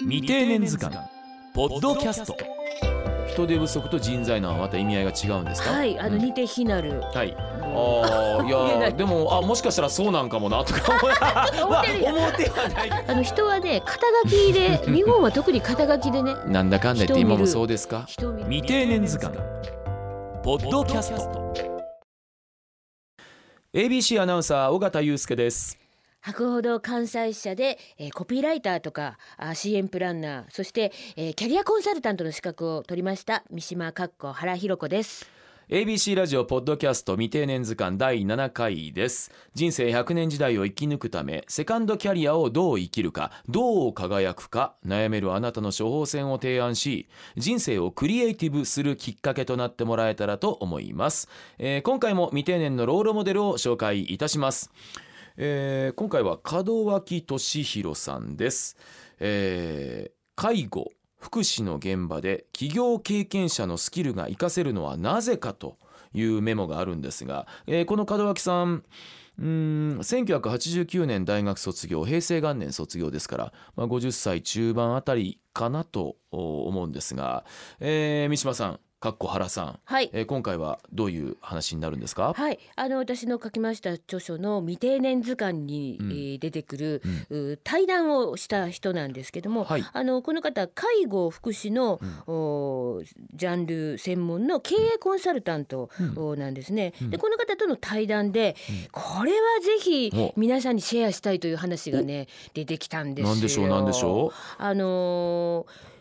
未定年図鑑ポッドキャスト。人手不足と人材難はまた意味合いが違うんですか？はい、あのうん。似て非なる。はい。ああいや でもあもしかしたらそうなんかもなとか。思ってるやんまあ思ってはない。け あの人はね、肩書きで、日本は特に肩書きでね、どなんだかんだ言って今もそうですか？未定年図鑑ポッドキャスト。ABC アナウンサー尾形祐介です博報堂関西支社で、えーコピーライターとかあ CM プランナーそして、えーキャリアコンサルタントの資格を取りました三島かっこ原ひろ子です。ABC ラジオポッドキャスト未定年図鑑第7回です。人生100年時代を生き抜くためセカンドキャリアをどう生きるかどう輝くか悩めるあなたの処方箋を提案し人生をクリエイティブするきっかけとなってもらえたらと思います、えー今回も未定年のロールモデルを紹介いたします。えー今回は門脇俊弘さんです、えー介護福祉の現場で企業経験者のスキルが活かせるのはなぜかというメモがあるんですが、えーこの門脇さんうん1989年大学卒業平成元年卒業ですから、まあ、50歳中盤あたりかなと思うんですが、えー三島さんかっこ原さん、はい。えー今回はどういう話になるんですか？はい、あの私の書きました著書の未定年図鑑に、うん。えー出てくる、う対談をした人なんですけども、はい。あのこの方介護福祉の、うん。おジャンル専門の経営コンサルタント、うん。おなんですね。うん。でこの方との対談で、これはぜひお。皆さんにシェアしたいという話がね出てきたんですよ。なんでしょうなんでしょあのー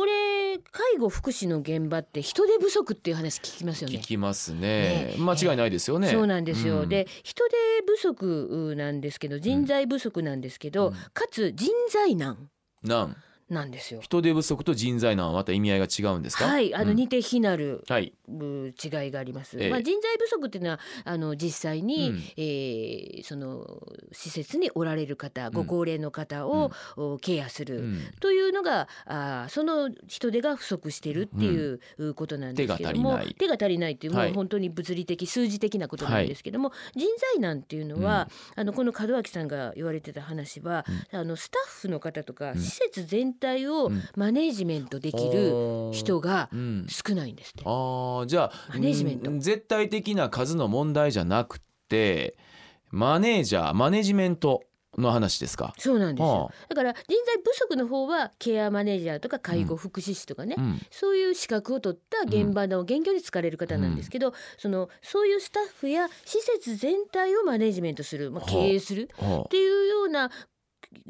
これ介護福祉の現場って人手不足っていう話聞きますよね。う聞きますね。ね。間違いないですよね。そうなんですよ、うん。で人手不足なんですけど人材不足なんですけど、うん。かつ人材難。なんなんですよ。人手不足と人材難はまた意味合いが違うんですか？はい、あのうん。似て非なる、はい、う違いがあります。ええ。まあ人材不足っていうのはあの実際に、うん。えーその施設におられる方、ん。ご高齢の方を、おケアする。うん。というのがあーその人手が不足してるっていううことなんですけども、手が足りない。手が足りないっていう、はい。もう本当に物理的数字的なことなんですけども、人材難っていうのは、あのこの門脇さんが言われてた話は、あのスタッフの方とか、ん。施設全体をうん。マネージメントできる人がうん。少ないんですって。あー。じゃあマネージメント。うん絶対的な数の問題じゃなくてマネージャーマネジメントの話ですか、そうなんですよ。は。だから人材不足の方はケアマネージャーとか介護福祉士とかね、うん。そういう資格を取った現場の現況に疲れる方なんですけど、そのそういうスタッフや施設全体をマネジメントする、まあ、はあ。経営するはっていうような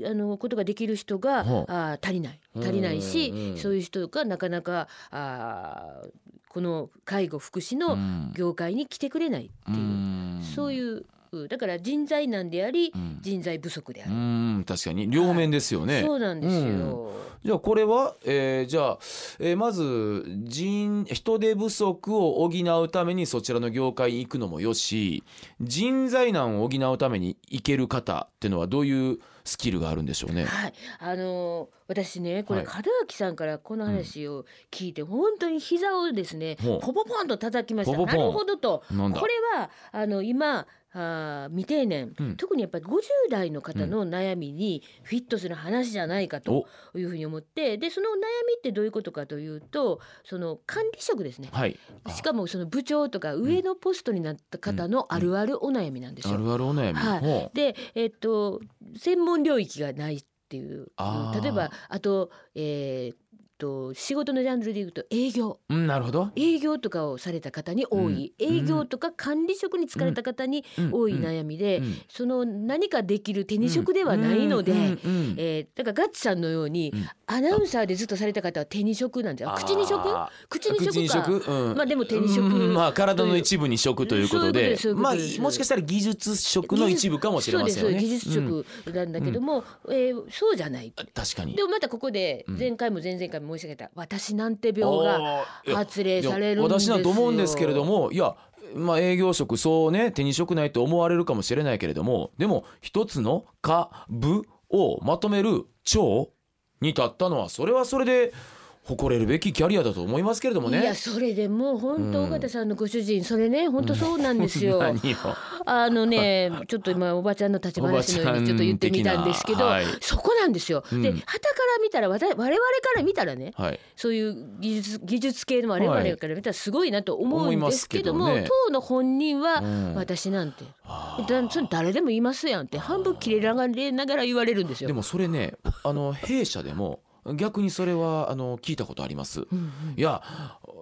あのことができる人が、はあー足りない。うん足りないし、うんそういう人がなかなかあーこの介護福祉あのうん。業界に来てくれないっていう、うん。そういうだから人材難であり、うん。人材不足であうる。ん確かに。両面ですよね、そうなんですうん。よ。じゃあこれは、えーじゃあ、えーまず人人手不足を補うためにそちらの業界に行くのもよし人材難を補うために行ける方っていうのはどういうスキルがあるんでしょうね？はい、あのー私ねこれはい。門脇さんからこの話を聞いて、本当に膝をですねポポポンと叩きました。なるほどと。これはあの今あー未定年、うん。特にやっぱり50代の方の悩みにフィットする話じゃないかというふうに思ってでその悩みってどういうことかというとその管理職ですね。はい。しかもその部長とか上のポストになった方のあるあるお悩みなんですよ。あるあるお悩み、はい。ほう。で、えっと専門領域がないっていう。あー。例えばあと,、えーっと仕事のジャンルでいうと営業。うんなるほど。営業とかをされた方に多い、うん営業とか管理職に就かれた方にうん。多い悩みで、うん。その何かできる手に職ではないので。うん。うん。うん。えーだからガッツさんのように、うん。アナウンサーでずっとされた方は手に職なんですよ。口に職？あ口に職？かまあでも手に職。うん。まあ体の一部に職ということで。まあもしかしたら技術職の一部かもしれませんよね。技術職なんだけども、えーそうじゃない。うん確かに。で。もまたここでうん。前回も前々回も申し上げた私なんて病が発令されるんですよ。私なんと思うんですけれどもいやまあ営業職そうね手に職ないと思われるかもしれないけれどもでも一つの株をまとめる長に立ったのはそれはそれで誇れるべきキャリアだと思いますけれどもね。いやそれでも本当うん尾形さんのご主人それね本当そうなんですよ。あのねちょっと今おばちゃんの立ち話のようにちょっと言ってみたんですけど、そこなんですよ。うん。で旗から見たら我々から見たらねはい。そういう技術技術系の我々から見たらすごいなと思うんですけども、当の本人はうん。私なんて、あだそれ誰でも言いますやんって半分切れられながら言われるんですよ。でもそれねあの弊社でも逆にそれはあの聞いたことあります。うんうんいや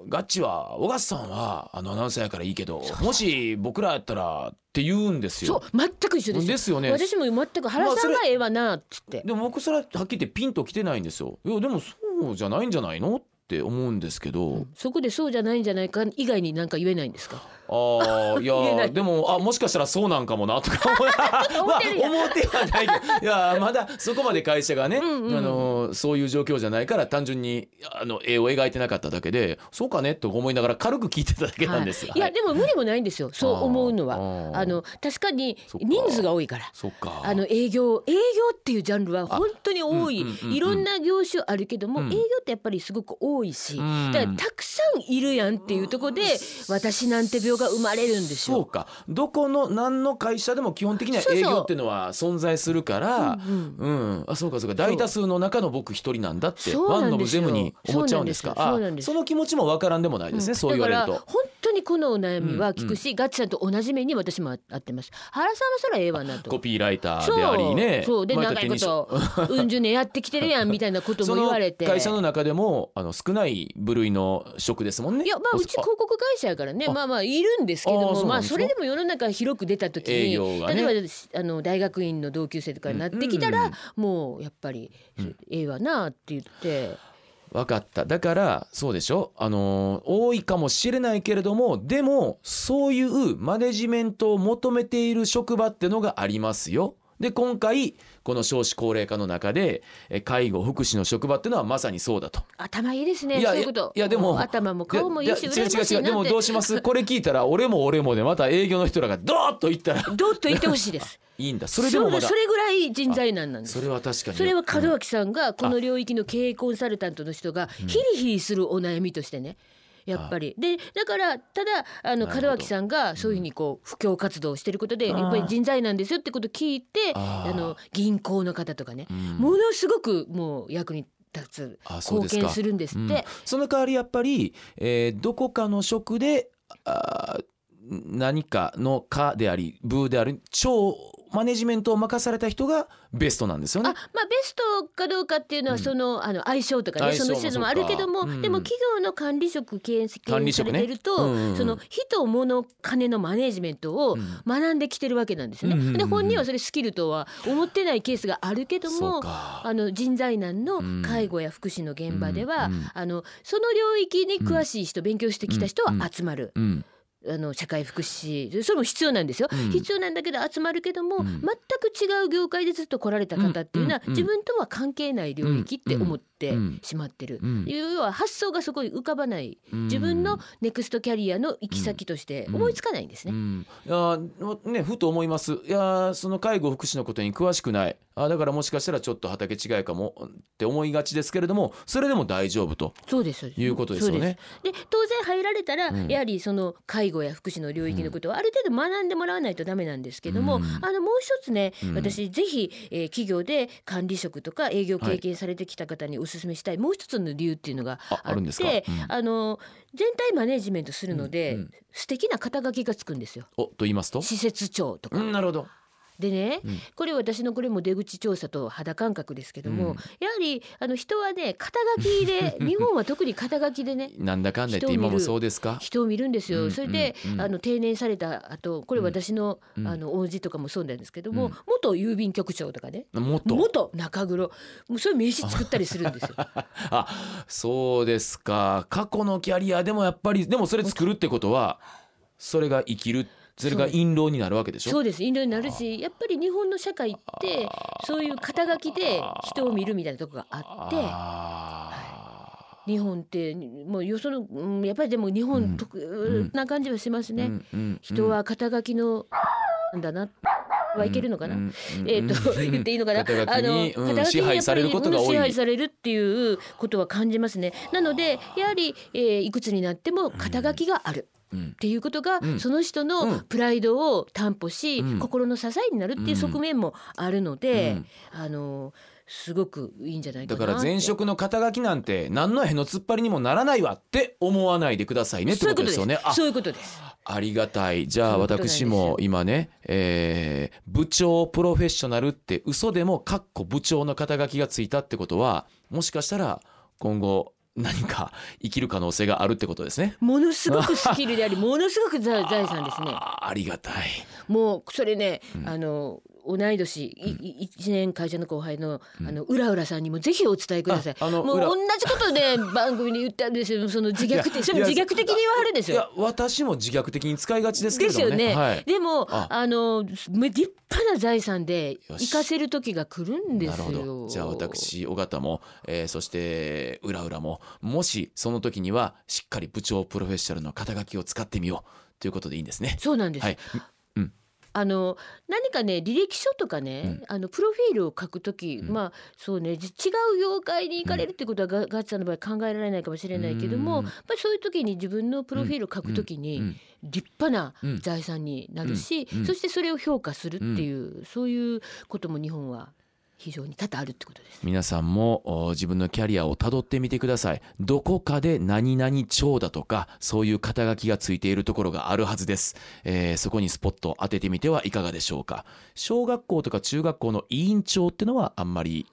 ガッチは小笠さんはあのアナウンサーやからいいけどもし僕らやったらって言うんですよ。そう全く一緒ですよ。ですよね。私も全く原さんがええわなっつって。でも僕それははっきり言ってピンときてないんですよ。いやでもそうじゃないんじゃないのって思うんですけど。そこでそうじゃないんじゃないか以外に何か言えないんですか？ああいや でもあもしかしたらそうなんかもなとか まあ思ってはないけど。いやまだそこまで会社がね、うんうんあのそういう状況じゃないから単純にあの絵を描いてなかっただけでそうかねと思いながら軽く聞いてただけなんです。が、はい、いやでも無理もないんですよ。そう思うのは。あの確かに人数が多いから。そっか。あの営業営業っていうジャンルは本当に多い、うんうんうんうん。いろんな業種あるけども、うん。営業ってやっぱりすごく多いし、うん。だからたくさんいるやんっていうところで私なんて病が生まれるんですよ。そうか。どこの何の会社でも基本的には営業っていうのは存在するからうんうん、あそうかそうか。大多数の中の僕一人なんだってワンノブゼムに思っちゃうんですか？そその気持ちもわからんでもないですね、そう言われると。本当にこのお悩みは聞くし、ガッチさんと同じ目に私もあってます。原さんはそらええわなと。コピーライターでありね。そう。そう。でまあ長いことう。ん十年やってきてるやんみたいなことも言われて。会社の中でもあの少ない部類の職ですもんね。いやまあうち広告会社やからね。あ。まあまあいるんですけどもまあそれでも世の中広く出た時営に、ね。例えばあの大学院の同級生とかになってきたら、うんうんもうやっぱり、ええわなって言って。分かった。だからそうでしょ？あのー多いかもしれないけれどもでもそういうマネジメントを求めている職場ってのがありますよ。で今回この少子高齢化の中でえ介護福祉の職場っていうのはまさにそうだと。頭いいですねいやそういうこと。いやでも頭も顔もいいし違う違う違う。でもどうします？これ聞いたら俺も俺もでまた営業の人らがドーッと言ったら。どうと言ってほしいです。いいんだ。それでもまだ。それぐらい人材難なんです。それは確かに。それは門脇さんがこの領域の経営コンサルタントの人がヒリヒリするお悩みとしてねやっぱり。でだからただあの門脇さんがそういうふうにこう布教活動をしてることでやっぱり人材なんですよってことを聞いてあの銀行の方とかね。うん。ものすごくもう役に立つ貢献するんですっうん。て。その代わりやっぱり、えーどこかの職であー何かの課であり部である超マネジメントを任された人がベストなんですよね。あ。まあベストかどうかっていうのはうん。その,、あの相性とかねその施設もあるけども、でも企業の管理職経営されてると、その人物金のマネジメントをうん。学んできてるわけなんですよね。で本人はそれスキルとは思ってないケースがあるけどもか。あの人材難のうん。介護や福祉の現場では、あのその領域に詳しい人、勉強してきた人は集まる。うんあの社会福祉それも必要なんですよ、うん。必要なんだけど集まるけども、うん。全く違う業界でずっと来られた方っていうのは、自分とは関係ない領域って思ってうん。しまってる、うん。要は発想がそこに浮かばない。うん。自分のネクストキャリアの行き先として思いつかないんですね。うん、いやねふと思います。いやその介護福祉のことに詳しくない。あだからもしかしたらちょっと畑違いかもって思いがちですけれどもそれでも大丈夫と。そうですいうことですよね。で当然入られたら、うん。やはりその介護や福祉の領域のことをある程度学んでもらわないとダメなんですけども、うん。あのもう一つね、うん。私ぜひ、えー企業で管理職とか営業経験されてきた方にお勧めしたい、もう一つの理由っていうのがああってあの全体マネジメントするので、うん。うん。素敵な肩書きがつくんですよ。おと言いますと、施設長とか、うん、なるほど。でね、うん。これ私のこれも出口調査と肌感覚ですけども、うん。やはりあの人はね肩書きで 日本は特に肩書きでねなんだかんだ言って今もそうですか？人を見るんですよ、うんそれで、うんあの定年された後これ私の,、うんあの王子とかもそうなんですけども、うん。元郵便局長とかね。元？中黒もうそういう名刺作ったりするんですよ。あそうですか。過去のキャリアでもやっぱりでもそれ作るってことはそれが生きるそれが印籠になるわけでしょ？そうです。印籠になるしやっぱり日本の社会ってそういう肩書きで人を見るみたいなとこがあって。あ日本ってもうよその、うん、やっぱりでも日本特な感じはしますね。うんうんうん。人は肩書きのなんだなはいけるのかな、えー、と 言っていいのかな？肩書きにうん肩書きに支配されることが多い。やっぱりうん支配されるっていうことは感じますね。なのでやはり、えーいくつになっても肩書きがある。うん。っていうことが、うん。その人うん。のプライドを担保し、うん。心の支えになるっていう側面もあるので、うん。あのすごくいいんじゃないかだから前職の肩書きなんて何のへの突っ張りにもならないわって思わないでくださいねってことですよね。あそういうことです。ありがたい。じゃあ私も今ね、えー部長プロフェッショナルって嘘でもかっこ部長の肩書きがついたってことはもしかしたら今後何か生きる可能性があるってことですね。ものすごくスキルでありものすごく財財産ですね。ありがたい。もうそれね、うんあの同い年いい一年会社の後輩のうんあの浦浦さんにもぜひお伝えください。もう同じことで 番組に言ってあるんですよ。その自虐的、それも自虐的に言わはるんですいやよ。私も自虐的に使いがちですけれですよね。でもああの立派な財産でよし生かせる時が来るんですよ。じゃあ私尾形も、えーそして浦々ももしその時にはしっかり部長プロフェッショナルの肩書きを使ってみようということでいいんですね。そうなんです。はい、あの何かね履歴書とかね、あのプロフィールを書くとき、うん。まあそうねじ違う業界に行かれるってことはガ,、ガッツさんの場合考えられないかもしれないけども、うん。やっぱりそういう時に自分のプロフィールを書くときに、うん。立派なうん。財産になるし、うん。うん。そしてそれを評価するっていう、そういうことも日本は非常に多々あるってことです。皆さんもお自分のキャリアをたどってみてください。どこかで何々長だとかそういう肩書きがついているところがあるはずです、えーそこにスポットを当ててみてはいかがでしょうか。小学校とか中学校の委員長ってのはあんまり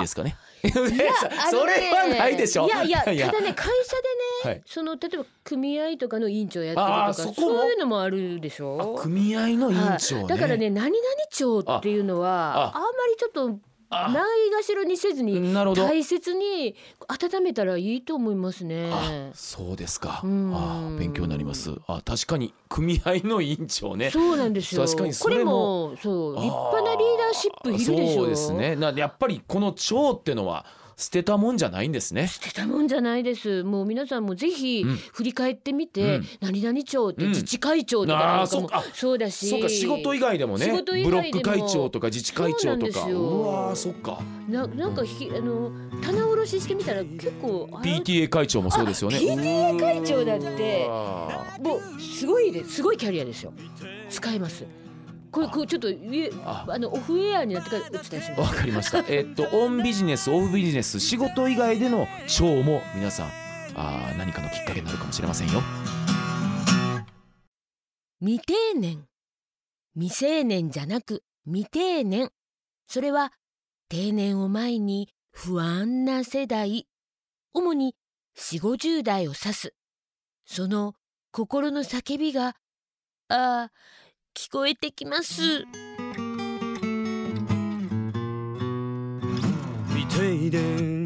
ですかね？いや それはないでしょ。いやいやただね会社でね、はい。その例えば組合とかの委員長やってるとあかーそういうのもあるでしょ？あ組合の委員長ね、はい、だからね何々町っていうのはああ。んまりちょっとあないがしろにせずになるほど。大切に温めたらいいと思いますね。あそうですか。うん。あ勉強になります。あ確かに組合の委員長ね。そうなんですよ。確かにそこれれももそう立派なリーダーシップいるでしょ。そうです。ね。なやっぱりこの長ってのは捨てたもんじゃないんですね。捨てたもんじゃないです。もう皆さんもぜひうん。振り返ってみて、うん。何々町ってうん。自治会長とかなそうか。そうだし、そうか仕事以外でもねブロック会長とか自治会長とか。そうわーそっか。ななんかひあの棚卸ししてみたら結構 PTA 会長もそうですよね。あ PTA 会長だってもうすごいです。すごいキャリアですよ。使えますこれこれちょっとえあ。あのオフエアになってからお伝えします。ーわかりました。えっとオンビジネスオフビジネス仕事以外での長も皆さんあー何かのきっかけになるかもしれませんよ。未定年。未成年じゃなく未定年。それは定年を前に不安な世代。主に4 5 0代を指す。その心の叫びがああ聞こえてきます。未定年未